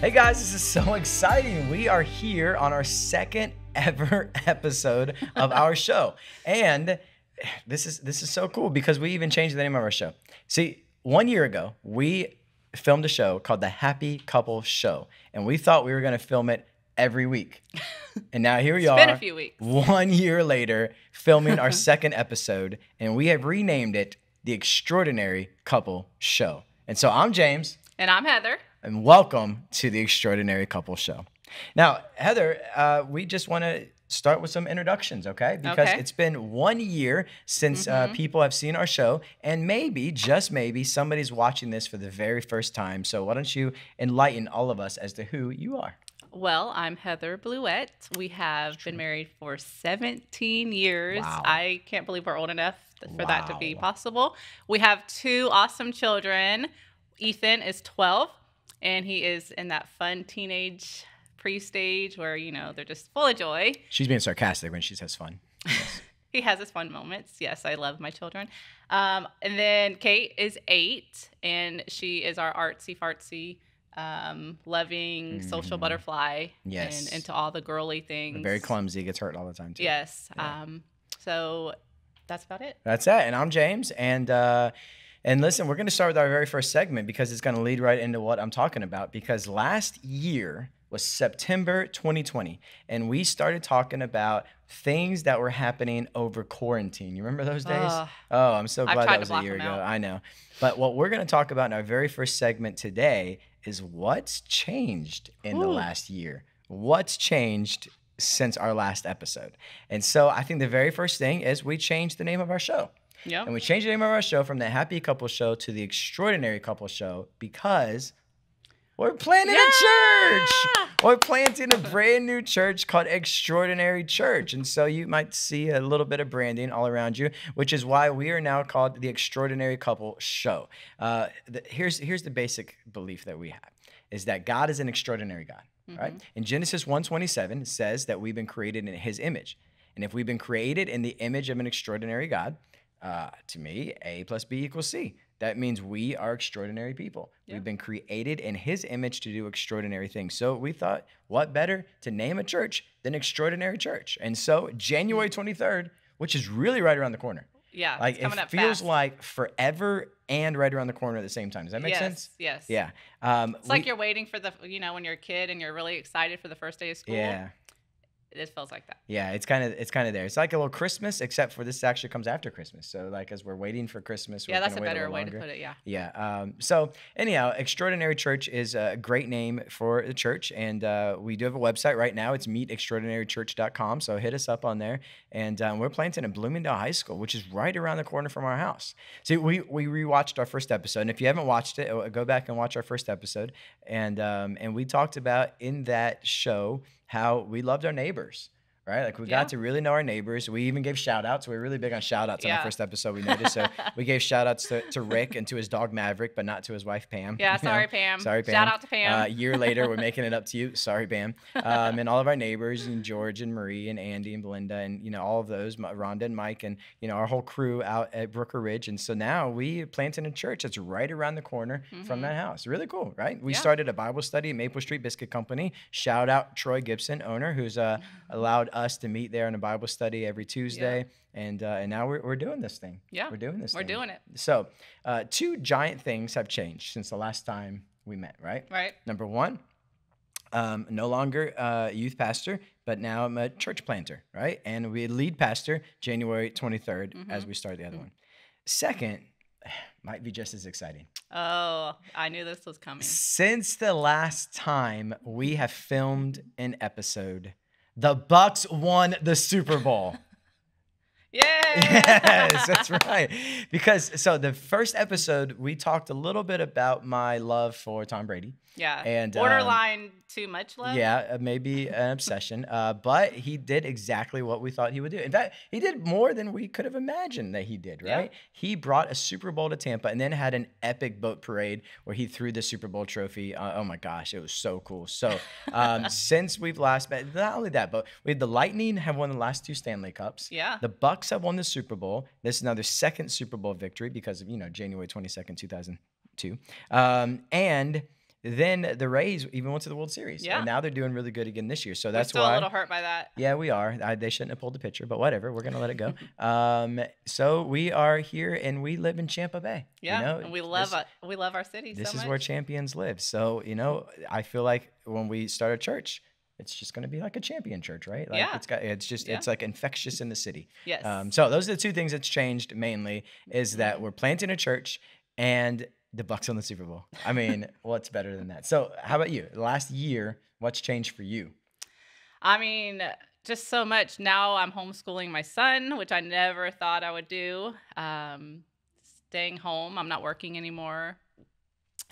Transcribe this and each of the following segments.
Hey guys, this is so exciting. We are here on our second ever episode of our show. And this is this is so cool because we even changed the name of our show. See, 1 year ago, we filmed a show called The Happy Couple Show, and we thought we were going to film it every week. And now here we are. been a few weeks. One year later, filming our second episode, and we have renamed it The Extraordinary Couple Show. And so I'm James And I'm Heather. And welcome to the Extraordinary Couple Show. Now, Heather, uh, we just want to start with some introductions, okay? Because Okay. Mm-hmm. it's been one year since uh, people have seen our show, and maybe, just maybe, somebody's watching this for the very first time. So, why don't you enlighten all of us as to who you are? Well, I'm Heather Bluette. We have been married for 17 years. Wow. I can't believe we're old enough for that to be possible. We have two awesome children. Ethan is 12, and he is in that fun teenage pre stage where, you know, they're just full of joy. She's being sarcastic when she says fun. he has his fun moments. Yes, I love my children. Um, and then Kate is eight, and she is our artsy fartsy, um, loving social Mm. butterfly. Yes. And into all the girly things. Very clumsy, gets hurt all the time, too. Yes. Yeah. Um, so that's about it. That's it. And I'm James. And uh, and listen, we're going to start with our very first segment because it's going to lead right into what I'm talking about. Because last year was September 2020, and we started talking about things that were happening over quarantine. You remember those days? Ugh. oh, I'm so glad that was a year ago. out. I know. But what we're going to talk about in our very first segment today is what's changed in the last year. What's changed since our last episode? And so I think the very first thing is we changed the name of our show. Yep. And we changed the name of our show from the Happy Couple Show to the Extraordinary Couple Show because we're planting a church. Yeah! We're planting a brand new church called Extraordinary Church. And so you might see a little bit of branding all around you, which is why we are now called the Extraordinary Couple Show. Uh, the, here's, here's the basic belief that we have is that God is an extraordinary God, right? In Genesis 1:27 it says that we've been created in his image. And if we've been created in the image of an extraordinary God, uh, to me, A plus B equals C. That means we are extraordinary people. Yeah. We've been created in His image to do extraordinary things. So we thought, what better to name a church than Extraordinary Church? And so January 23rd, which is really right around the corner. Yeah. Like it's coming it up feels fast. like forever and right around the corner at the same time. Does that make yes, sense? Yes. Yeah. Um, It's like you're waiting for the, you know, when you're a kid and you're really excited for the first day of school. Yeah. It feels like that. Yeah, it's kind of it's kind of there. It's like a little Christmas, except for this actually comes after Christmas. So like as we're waiting for Christmas, Yeah, that's a better little way longer. to put it. Yeah. Yeah. Um, so anyhow, Extraordinary Church is a great name for the church, and uh, we do have a website right now. It's meetextraordinarychurch.com. So hit us up on there, and um, we're planting in Bloomingdale High School, which is right around the corner from our house. See, we we rewatched our first episode, and if you haven't watched it, uh, go back and watch our first episode, and um, and we talked about in that show how we loved our neighbors. Right, like we Yeah. got to really know our neighbors. We even gave shout outs. We were really big on shout outs in our Yeah. first episode. We noticed. So we gave shout outs to, to Rick and to his dog Maverick, but not to his wife Pam. Yeah, you know? sorry, Pam. Sorry, Pam. Shout out to Pam. Uh, a year later, we're making it up to you. Sorry, Pam. Um, and all of our neighbors, and George and Marie and Andy and Belinda, and you know all of those, Rhonda and Mike, and you know our whole crew out at Brooker Ridge. And so now we planted a church that's right around the corner from that house. Really cool, right? We Mm-hmm. Yeah. started a Bible study at Maple Street Biscuit Company. Shout out Troy Gibson, owner, who's uh, allowed us to meet there in a Bible study every Tuesday. And uh, and now we're, we're doing this thing. Yeah, we're doing this. We're thing. doing it. So, uh, two giant things have changed since the last time we met, right? Right. Number one, um, no longer uh, youth pastor, but now I'm a church planter, right? And we lead pastor January 23rd as we start the other one. Second, might be just as exciting. Oh, I knew this was coming. Since the last time we have filmed an episode, the Bucs won the Super Bowl. Yes, that's right. Because so the first episode we talked a little bit about my love for Tom Brady. Yeah. And, um, borderline too much love. Yeah, uh, maybe an obsession. Uh, but he did exactly what we thought he would do. In fact, he did more than we could have imagined that he did, Yeah. right? He brought a Super Bowl to Tampa and then had an epic boat parade where he threw the Super Bowl trophy. Uh, oh my gosh, it was so cool. So um, since we've last met, not only that, but we had the Lightning have won the last two Stanley Cups. Yeah. The Bucs have won the Super Bowl. This is now their second Super Bowl victory because of, you know, January 22nd, 2002. Um, and then the Rays even went to the World Series. Yeah. And now they're doing really good again this year. So We're that's still why. a little hurt by that. Yeah, we are. I, they shouldn't have pulled the picture, but whatever. We're gonna let it go. um, so we are here, and we live in Champa Bay. Yeah, you know, and we love this, uh, we love our city this so is much. where champions live. So you know, I feel like when we start a church, it's just gonna be like a champion church, right? Like Yeah. it's got it's just Yeah. it's like infectious in the city. yes. Um, so those are the two things that's changed mainly is that Mhm. we're planting a church and the Bucs on the Super Bowl. I mean, what's better than that? So how about you? Last year, what's changed for you? I mean, just so much. Now I'm homeschooling my son, which I never thought I would do. Um, staying home. I'm not working anymore.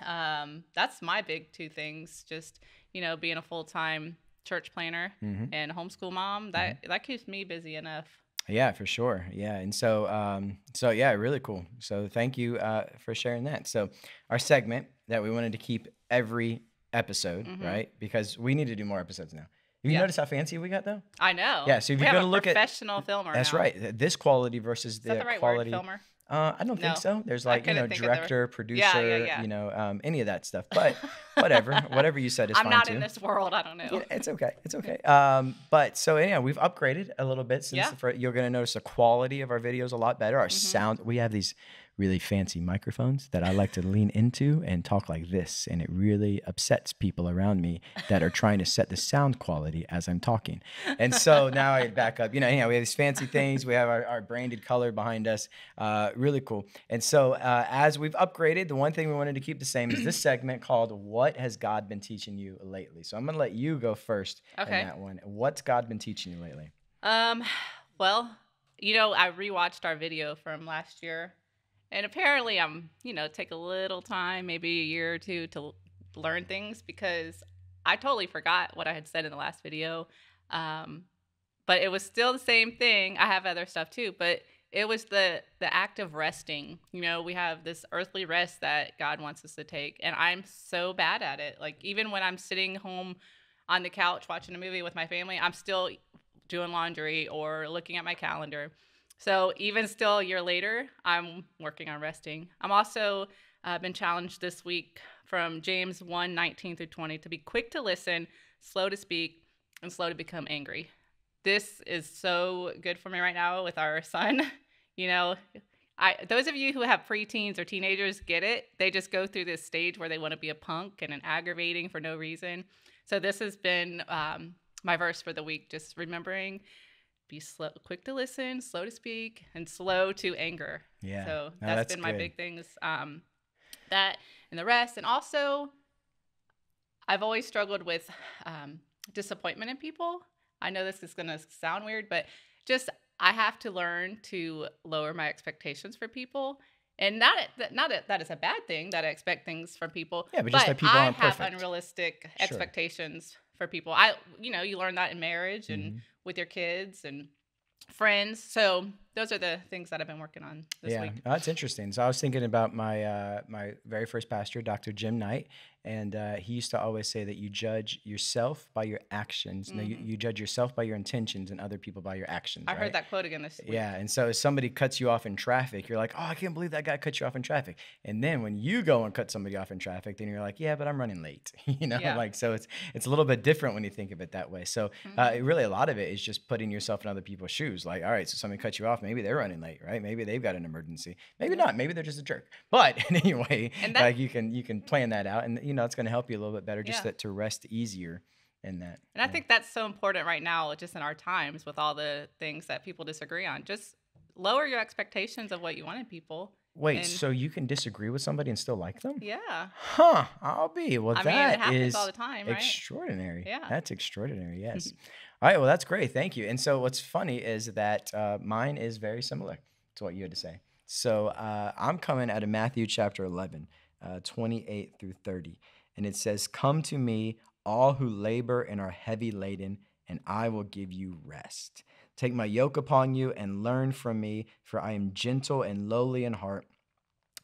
Um, that's my big two things. Just you know, being a full time church planner Mm-hmm. and homeschool mom. That that keeps me busy enough. Yeah, for sure. Yeah, and so um, so yeah, really cool. So thank you uh, for sharing that. So our segment that we wanted to keep every episode, Mhm. right? Because we need to do more episodes now. Have you Yeah. noticed how fancy we got though? I know. Yeah, so if we you're gonna a look at- professional filmer. That's now. right. This quality versus the, the right quality. word, filmer? Uh, I don't think No. so. There's I like you know couldn't think of the director, producer, Yeah, yeah, yeah. you know, um, any of that stuff. But whatever, whatever you said is I'm fine not too. in this world. I don't know. Yeah, it's okay. It's okay. Um, but so anyhow, we've upgraded a little bit since Yeah. the fir- you're gonna notice the quality of our videos a lot better. Our Mhm. sound. We have these really fancy microphones that I like to lean into and talk like this, and it really upsets people around me that are trying to set the sound quality as I'm talking. And so now I back up. You know, anyhow, we have these fancy things. We have our, our branded color behind us. Uh, really cool. And so uh, as we've upgraded, the one thing we wanted to keep the same is this segment called "What Has God Been Teaching You Lately." So I'm gonna let you go first Okay. in that one. What's God been teaching you lately? Um, well, you know, I rewatched our video from last year, and apparently, I'm, you know, take a little time, maybe a year or two, to learn things because I totally forgot what I had said in the last video. Um, but it was still the same thing. I have other stuff too, but it was the the act of resting. You know, we have this earthly rest that God wants us to take, and I'm so bad at it. Like even when I'm sitting home on the couch watching a movie with my family, I'm still doing laundry or looking at my calendar. So even still a year later, I'm working on resting. I'm also uh, been challenged this week from James 1 19 through 20 to be quick to listen, slow to speak, and slow to become angry. This is so good for me right now with our son. You know, I those of you who have preteens or teenagers get it. They just go through this stage where they want to be a punk and an aggravating for no reason. So this has been um, my verse for the week. Just remembering, be slow, quick to listen, slow to speak, and slow to anger. Yeah. So No, that's that's been my big things. Um, that and the rest, and also, I've always struggled with um, disappointment in people. I know this is gonna sound weird, but just I have to learn to lower my expectations for people. And not that not that that is a bad thing that I expect things from people. Yeah, but just that people I aren't have perfect. unrealistic Sure. expectations for people. I you know you learn that in marriage and Mhm. With your kids and friends. So those are the things that I've been working on this yeah, week. Oh, that's interesting. So I was thinking about my uh, my very first pastor, Dr. Jim Knight, and uh, he used to always say that you judge yourself by your actions. No, you, you judge yourself by your intentions, and other people by your actions. I right? heard that quote again this week. Yeah, and so if somebody cuts you off in traffic, you're like, "Oh, I can't believe that guy cut you off in traffic." And then when you go and cut somebody off in traffic, then you're like, "Yeah, but I'm running late." you know, Yeah. like so it's it's a little bit different when you think of it that way. So uh, Mhm. it really a lot of it is just putting yourself in other people's shoes. Like, all right, so somebody cut you off, maybe they're running late, right? Maybe they've got an emergency, maybe not, maybe they're just a jerk. But anyway, that- like you can you can plan that out, and you know it's going to help you a little bit better just Yeah. to, to rest easier in that. And I think that's so important right now, just in our times with all the things that people disagree on. Just lower your expectations of what you want in people. Wait, and- so you can disagree with somebody and still like them? Yeah. Huh? I'll be. Well, I mean, that happens is all the time, right? extraordinary. Yeah. That's extraordinary. Yes. all right. Well, that's great. Thank you. And so, what's funny is that uh, mine is very similar to what you had to say. So, uh, I'm coming out of Matthew chapter 11, uh, 28 through 30. And it says, Come to me, all who labor and are heavy laden, and I will give you rest. Take my yoke upon you and learn from me, for I am gentle and lowly in heart,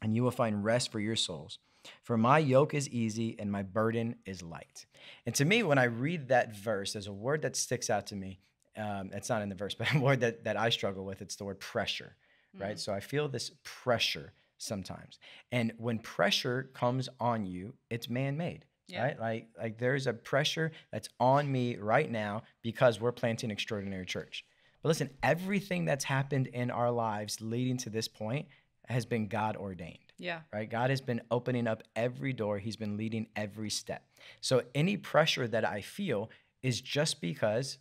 and you will find rest for your souls. For my yoke is easy and my burden is light. And to me, when I read that verse, there's a word that sticks out to me. Um, it's not in the verse, but a word that, that I struggle with. It's the word pressure, right? So I feel this pressure sometimes. And when pressure comes on you, it's man made. Yeah. right? Like like there's a pressure that's on me right now because we're planting extraordinary church. But listen, everything that's happened in our lives leading to this point has been God ordained Yeah. right? God has been opening up every door, He's been leading every step. So any pressure that I feel is just because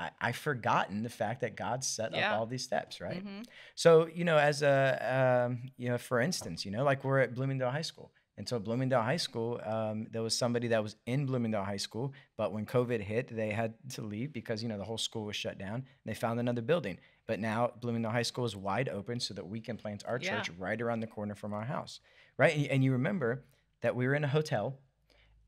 I, I've forgotten the fact that God set Yeah. up all these steps, right? Mhm. So, you know, as a, um, you know, for instance, you know, like we're at Bloomingdale High School. And so Bloomingdale High School, um, there was somebody that was in Bloomingdale High School, but when COVID hit, they had to leave because, you know, the whole school was shut down. And they found another building. But now Bloomingdale High School is wide open so that we can plant our Yeah. church right around the corner from our house, right? And, and you remember that we were in a hotel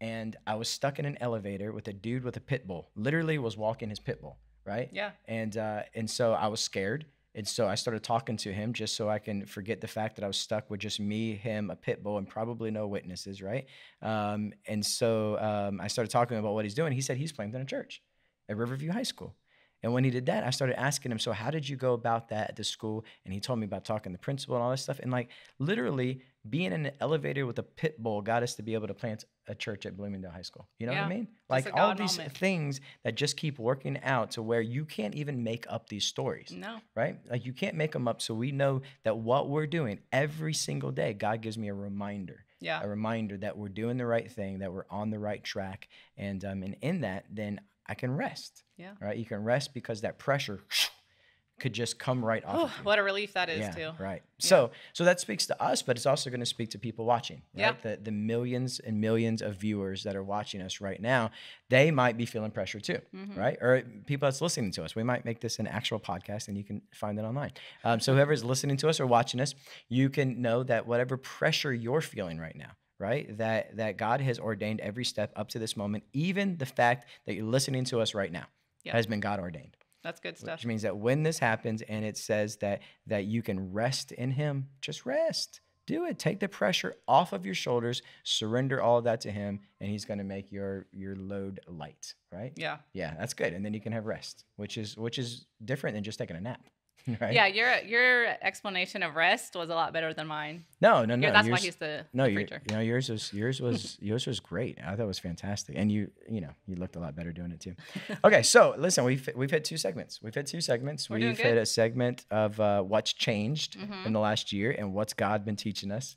and I was stuck in an elevator with a dude with a pit bull, literally was walking his pit bull, right? Yeah. and uh, and so I was scared, and so I started talking to him just so I can forget the fact that I was stuck with just me, him, a pit bull, and probably no witnesses, right? Um, and so um, I started talking about what he's doing. He said he's playing in a church at Riverview High School. And when he did that, I started asking him, so how did you go about that at the school? And he told me about talking to the principal and all this stuff. And like literally being in an elevator with a pit bull got us to be able to plant a church at Bloomingdale High School. You know what I mean? Like all God these moment. things that just keep working out to where you can't even make up these stories No. right? Like you can't make them up. So we know that what we're doing every single day, God gives me a reminder, Yeah. a reminder that we're doing the right thing, that we're on the right track, and um, and in that, then I can rest. Yeah. Right. You can rest because that pressure could just come right off. Oh, of you. what a relief that is yeah, too. Right. So so that speaks to us, but it's also going to speak to people watching. Right? Yeah. The the millions and millions of viewers that are watching us right now, they might be feeling pressure too, Mhm. right? Or people that's listening to us. We might make this an actual podcast, and you can find it online. Um, so whoever's listening to us or watching us, you can know that whatever pressure you're feeling right now. Right, that that God has ordained every step up to this moment, even the fact that you're listening to us right now, Yeah. has been God ordained. That's good stuff. which means that when this happens and it says that that you can rest in him just rest. Do it. Take the pressure off of your shoulders. Surrender all of that to him and he's going to make your your load light right? Yeah. yeah that's good. And then you can have rest which is which is different than just taking a nap right Yeah, your your explanation of rest was a lot better than mine. no no no Yeah, that's why he's the, no, the preacher. you know yours was yours was yours was great. I thought it was fantastic, and you you know you looked a lot better doing it too. Okay, so listen, we've we've hit two segments. We've hit two segments. We're we've hit a segment of uh, what's changed Mhm. in the last year and what's God been teaching us.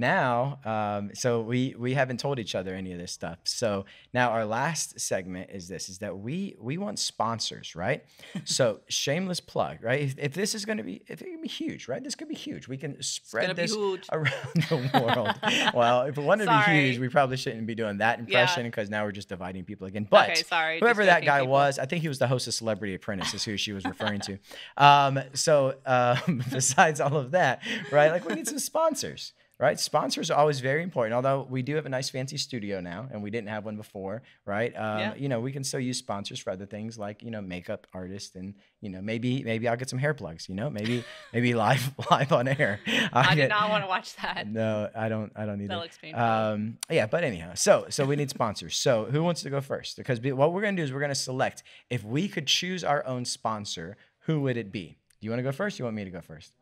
Now, um, so we we haven't told each other any of this stuff. So now our last segment is this: is that we we want sponsors, right? so shameless plug, right? If, if this is going to be, if it can be huge, right? This could be huge. We can spread this around the world. well, if it wanted to be huge, we probably shouldn't be doing that impression because now we're just dividing people again. But okay, sorry. whoever that guy people. was, I think he was the host of Celebrity Apprentice, is who she was referring to. Um, so um, besides all of that, right? Like we need some sponsors. Right, sponsors are always very important. Although we do have a nice fancy studio now, and we didn't have one before, right? Um, Yeah. You know, we can still use sponsors for other things like you know makeup artists, and you know maybe maybe I'll get some hair plugs. You know, maybe maybe live live on air. I get- not want to watch that. no, I don't. I don't either. That looks painful. Um, yeah, but anyhow, so so we need sponsors. So who wants to go first? Because be, what we're gonna do is we're gonna select if we could choose our own sponsor, who would it be? Do you want to go first? Or you want me to go first?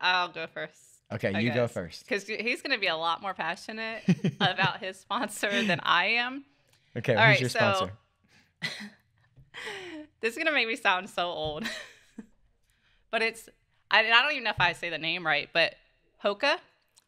I'll go first. Okay, I you go first. Because he's going to be a lot more passionate about his sponsor than I am. Okay, All who's right, your so- sponsor? This is going to make me sound so old. but it's, I, I don't even know if I say the name right, but Hoka,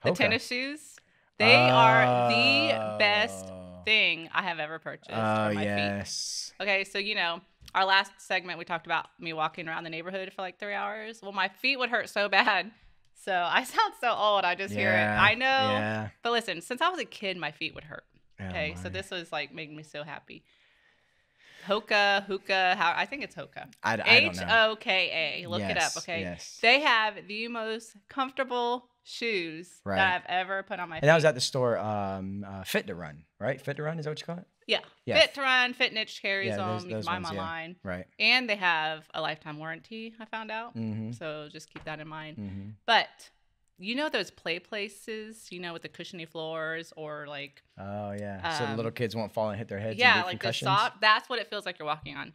the tennis shoes, they are the best Oh. thing I have ever purchased Oh my feet. yes. Okay, so you know, our last segment we talked about me walking around the neighborhood for like three hours. Well, my feet would hurt so bad. So I sound so old. I just hear it. I know. Yeah. But listen, since I was a kid, my feet would hurt. Oh, Okay, so this was like making me so happy. Hoka, Hoka, how I think it's Hoka. I, I H. O K A. Look it up, okay? Yes. They have the most comfortable shoes Right. that I've ever put on my and feet. that was at the store, um, uh, Fit to Run, right? Fit to Run is that what you call it? yeah. Yeah. Fit to Run, Fit Niche carries Yeah, them. those- you can buy them ones, yeah. online. Right. And they have a lifetime warranty, I found out. Mm-hmm. So just keep that in mind. Mm-hmm. But you know those play places, you know, with the cushiony floors or like Oh yeah. so the Um, little kids won't fall and hit their heads. yeah, like the soft. That's what it feels like you're walking on.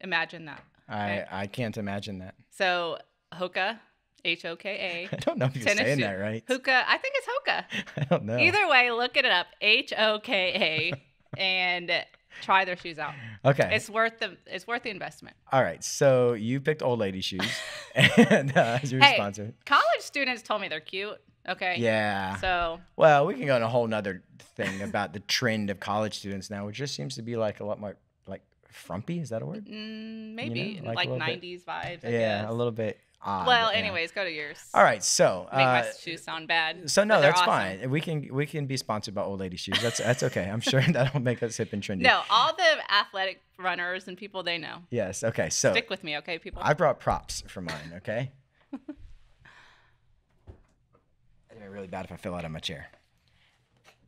Imagine that. I okay. I can't imagine that. So Hoka, H O K I don't know if you're Tennis saying shoe. that right. A. Hookah. I think it's hookah. I don't know. Either way, look it up. H O K A, and try their shoes out. Okay. It's worth the it's worth the investment. All right. So you picked old lady shoes and uh, as your Hey. sponsor. College students told me they're cute. Okay. Yeah. So Well, we can go on a whole nother thing about the trend of college students now, which just seems to be like a lot more like frumpy. Is that a word? mm, maybe like a like, bit- 90s vibes. I yeah, guess. a little bit odd. Well, yeah. anyways, go to yours. All right. So. Make my Uh, shoes sound bad. so no, that's awesome. fine. We can we can be sponsored by old lady shoes. That's that's okay. I'm sure that'll make us hip and trendy. No, all the athletic runners and people they know. Yes. Okay. So Stick with me, okay, people. I brought props for mine. Okay. It'd be really bad if I fell out of my chair.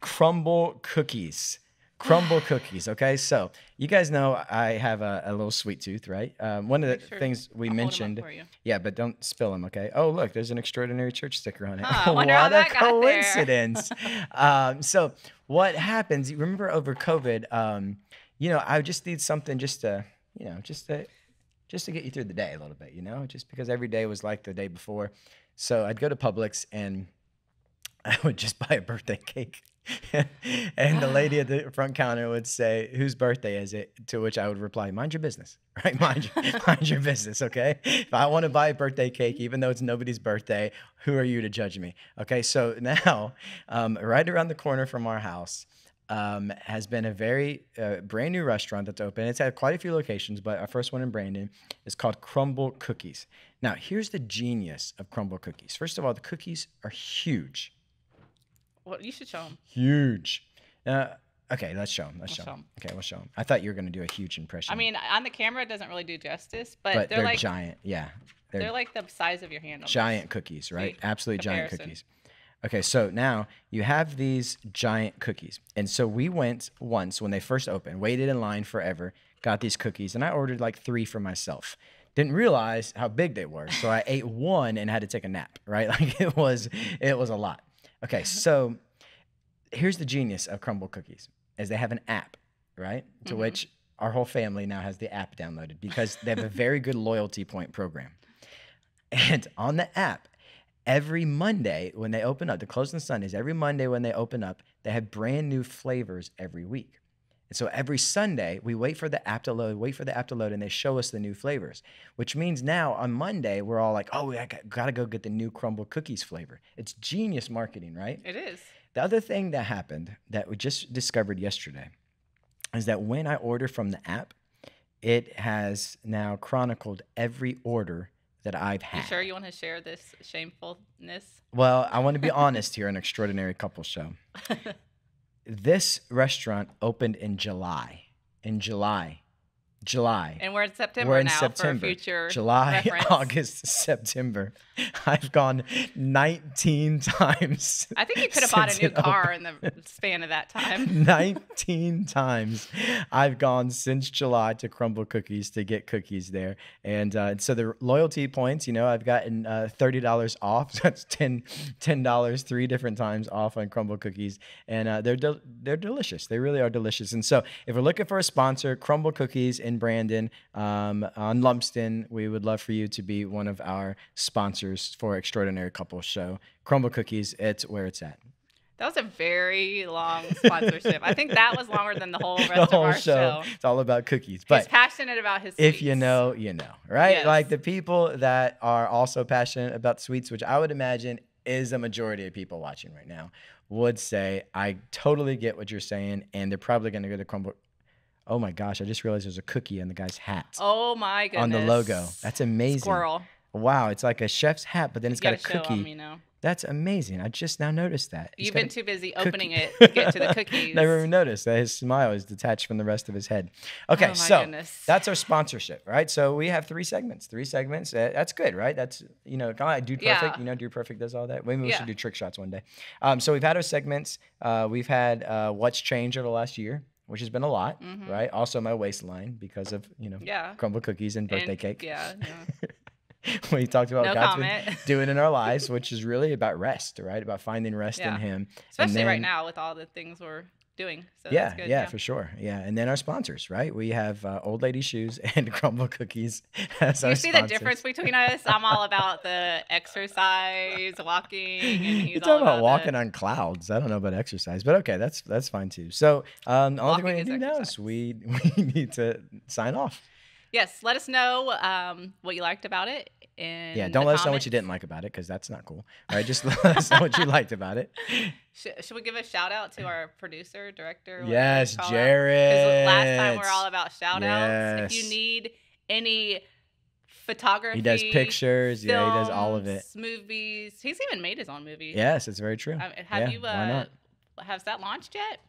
Crumbl cookies. Crumbl cookies. Okay. So you guys know I have a, a little sweet tooth, right? Um, one of the sure- things we I'll hold 'em up mentioned. for you. Yeah, but don't spill them, okay? Oh, look, there's an extraordinary church sticker on it. Huh, wonder what how a that got there. coincidence. um, so, what happens? You remember over COVID, um, you know, I just need something just to, you know, just to, just to get you through the day a little bit, you know, just because every day was like the day before. So I'd go to Publix and I would just buy a birthday cake. and the lady at the front counter would say, "Whose birthday is it?" To which I would reply, "Mind your business, right? Mind your, mind your business, okay? If I want to buy a birthday cake, even though it's nobody's birthday, who are you to judge me?" Okay, so now, um, right around the corner from our house, um, has been a very uh, brand new restaurant that's open. It's had quite a few locations, but our first one in Brandon is called Crumbl Cookies. Now, here's the genius of Crumbl Cookies. First of all, the cookies are huge Well, you should show them. huge. Uh, okay, let's show them. Let's We'll show show them. Okay, we'll show them. I thought you were gonna do a huge impression. I mean, on the camera, it doesn't really do justice, but, but they're, they're, like giant. Yeah, they're, they're like the size of your hand. almost. giant cookies, right? Absolutely giant cookies. Okay, so now you have these giant cookies, and so we went once when they first opened, waited in line forever, got these cookies, and I ordered like three for myself. Didn't realize how big they were, so I ate one and had to take a nap. Right, like it was, it was a lot. Okay, so here's the genius of Crumbl Cookies: is they have an app, right? To Mhm. which our whole family now has the app downloaded because they have a very good loyalty point program. And on the app, every Monday when they open up, the closing Sundays, every Monday when they open up, they have brand new flavors every week. And so every Sunday, we wait for the app to load, wait for the app to load, and they show us the new flavors, which means now on Monday, we're all like, oh, I got to go get the new Crumbl cookies flavor. It's genius marketing, right? It is. The other thing that happened that we just discovered yesterday is that when I order from the app, it has now chronicled every order that I've had. You sure you want to share this shamefulness? Well, I want to be honest here on Extraordinary Couple Show. This restaurant opened in July. In July. July. And we're in September We're in now September. for future July, reference. August, September. I've gone 19 times. I think you could have bought a new car in the span of that time. 19 times I've gone since July to Crumbl Cookies to get cookies there. And uh, so the loyalty points, you know, I've gotten uh, $30 off. So that's 10 $10 three different times off on Crumbl Cookies. And uh, they're, del- they're delicious. They really are delicious. And so if we're looking for a sponsor, Crumbl Cookies in Brandon um, on Lumsden, we would love for you to be one of our sponsors for Extraordinary Couple Show. Crumbl Cookies, it's where it's at. That was a very long sponsorship. I think that was longer than the whole rest the of our show. show. It's all about cookies. He's But passionate about his. if you know, you know, right? Yes. Like the people that are also passionate about sweets, which I would imagine is a majority of people watching right now, would say, I totally get what you're saying. And they're probably going to go to Crumbl. Oh my gosh, I just realized there's a cookie on the guy's hat Oh my goodness. on the logo. That's amazing. Squirrel. Wow, it's like a chef's hat, but then it's you got a cookie. 'em, you know. That's amazing. I just now noticed that. He's You've been too busy cookie. opening it to get to the cookies. Never even noticed that his smile is detached from the rest of his head. Okay, Oh my so goodness. that's our sponsorship, right? So we have three segments. Three segments. That's good, right? That's you know, like Dude Perfect. Yeah. You know, Dude Perfect does all that. Maybe we Yeah. should do trick shots one day. Um, so we've had our segments. Uh, we've had uh, what's changed over the last year, which has been a lot, Mhm. right? Also my waistline because of you know Yeah. Crumbl cookies and birthday And- cake. Yeah. yeah. we talked about No God's comment. been doing in our lives, which is really about rest, right? About finding rest Yeah. in Him. And Especially right now with all the things we're doing. So yeah, that's good. yeah, for sure. Yeah, and then our sponsors, right? We have uh, Old Lady Shoes and Crumbl Cookies as our You see the difference between us? I'm all about the exercise, walking, and You're all talking about the- walking on clouds. I don't know about exercise, but okay, that's that's fine too. So, um, the only thing we need to do now is we we need to sign off. Yes, let us know um, what you liked about it. In yeah, don't let us know what you didn't like about it because that's not cool. All right, just let us know what you liked about it. Sh- should we give a shout out to our producer, director? Yes? Jarrett. last time we're all about shout outs. If you need any photography, He does pictures. Yeah, he does all of it. Movies. He's even made his own movie. Yes, it's very true. Um, have Yeah, you? why Uh, not? has that launched yet?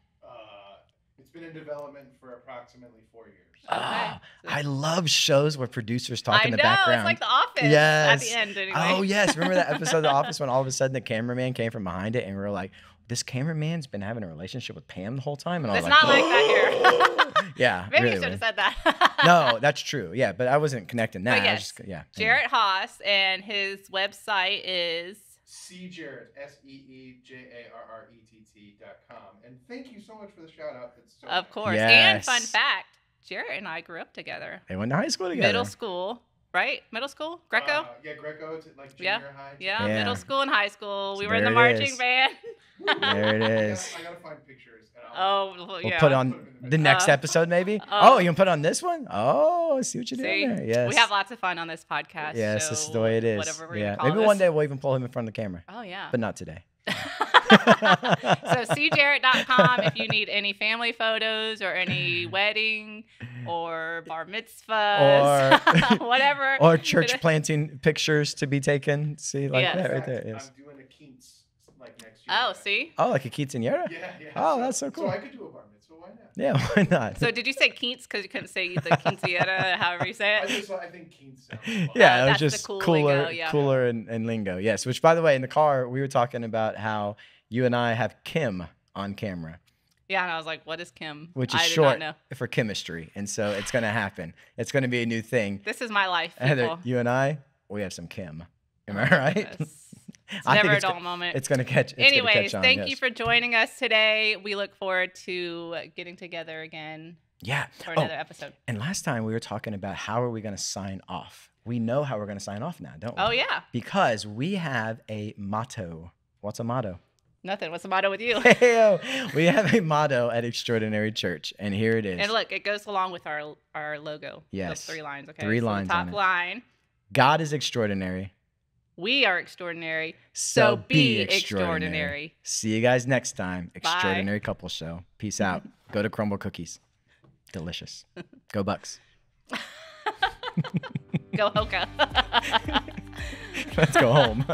It's been in development for approximately four years. Ah, So- I love shows where producers talk I in the know background. it's like The Office. Yes. At the end, anyway. Oh yes, remember that episode of The Office when all of a sudden the cameraman came from behind it, and we were like, "This cameraman's been having a relationship with Pam the whole time," and I was It's like, not like that here. "Yeah, Maybe really you should have said that. no, that's true. Yeah, but I wasn't connecting that. But I was yes, just, yeah. Jarrett Haas, and his website is. C Jarrett, S E E J A R R E T T dot com. And thank you so much for the shout out. It's so Of nice. course. And fun fact Jarrett and I grew up together. They went to high school together. Middle school, right? Middle school? Greco? Uh, yeah, Greco, to like Yeah, junior high. yeah, Yeah. middle school and high school. We So were in the marching is. band. There it is. I gotta, I gotta find pictures. And Oh, well, We'll yeah. put Put on 'em the the next Uh, episode, maybe. uh, oh, you can put on this one. Oh, I see what you're See? doing there. Yes. We have lots of fun on this podcast. Yes, this is the way it is. Whatever we're yeah. gonna call Maybe one day we'll even pull him in front of the camera, Oh yeah. but not today. so seejarrett.com if you need any family photos or any wedding or bar mitzvahs, or whatever. or church planting pictures to be taken. See, like Yes. that right In there. Yes. I'm doing a Keats like next year. Oh, see. Oh, like a quinceanera? Yeah, yeah. Oh, that's so cool. So I could do a bar mitzvah. Why not? Yeah, why not? So did you say Keats because you couldn't say the quinceañera, however you say it? I it? just I think Keats sounds yeah, fun. it was just cool cooler, lingo, yeah. cooler and, and lingo. Yes, which by the way, in the car we were talking about how you and I have Kim on camera, Yeah, and I was like, "What is Kim?" which is I short know. for chemistry, and so it's gonna happen. It's gonna be a new thing. This is my life, Heather, people. you and I, we have some Kim. Am I oh right? Yes. It's I never a dull moment. It's gonna catch. It's Anyways, catch on, thank yes. you for joining us today. We look forward to getting together again Yeah. for Oh, another episode. and last time we were talking about how are we gonna sign off. We know how we're gonna sign off now, don't we? Oh yeah, Because we have a motto. What's a motto? nothing. What's the motto with you? Heyo. we have a motto at Extraordinary Church, and here it is. And look, it goes along with our our logo. Yes. Those three lines. Okay. Three so lines top line. God is extraordinary. We are extraordinary. So, So be be extraordinary. extraordinary. See you guys next time. Extraordinary Couple Show. Peace out. Go to Crumbl Cookies. Delicious. Go Bucs. Go Hoka. Let's go home.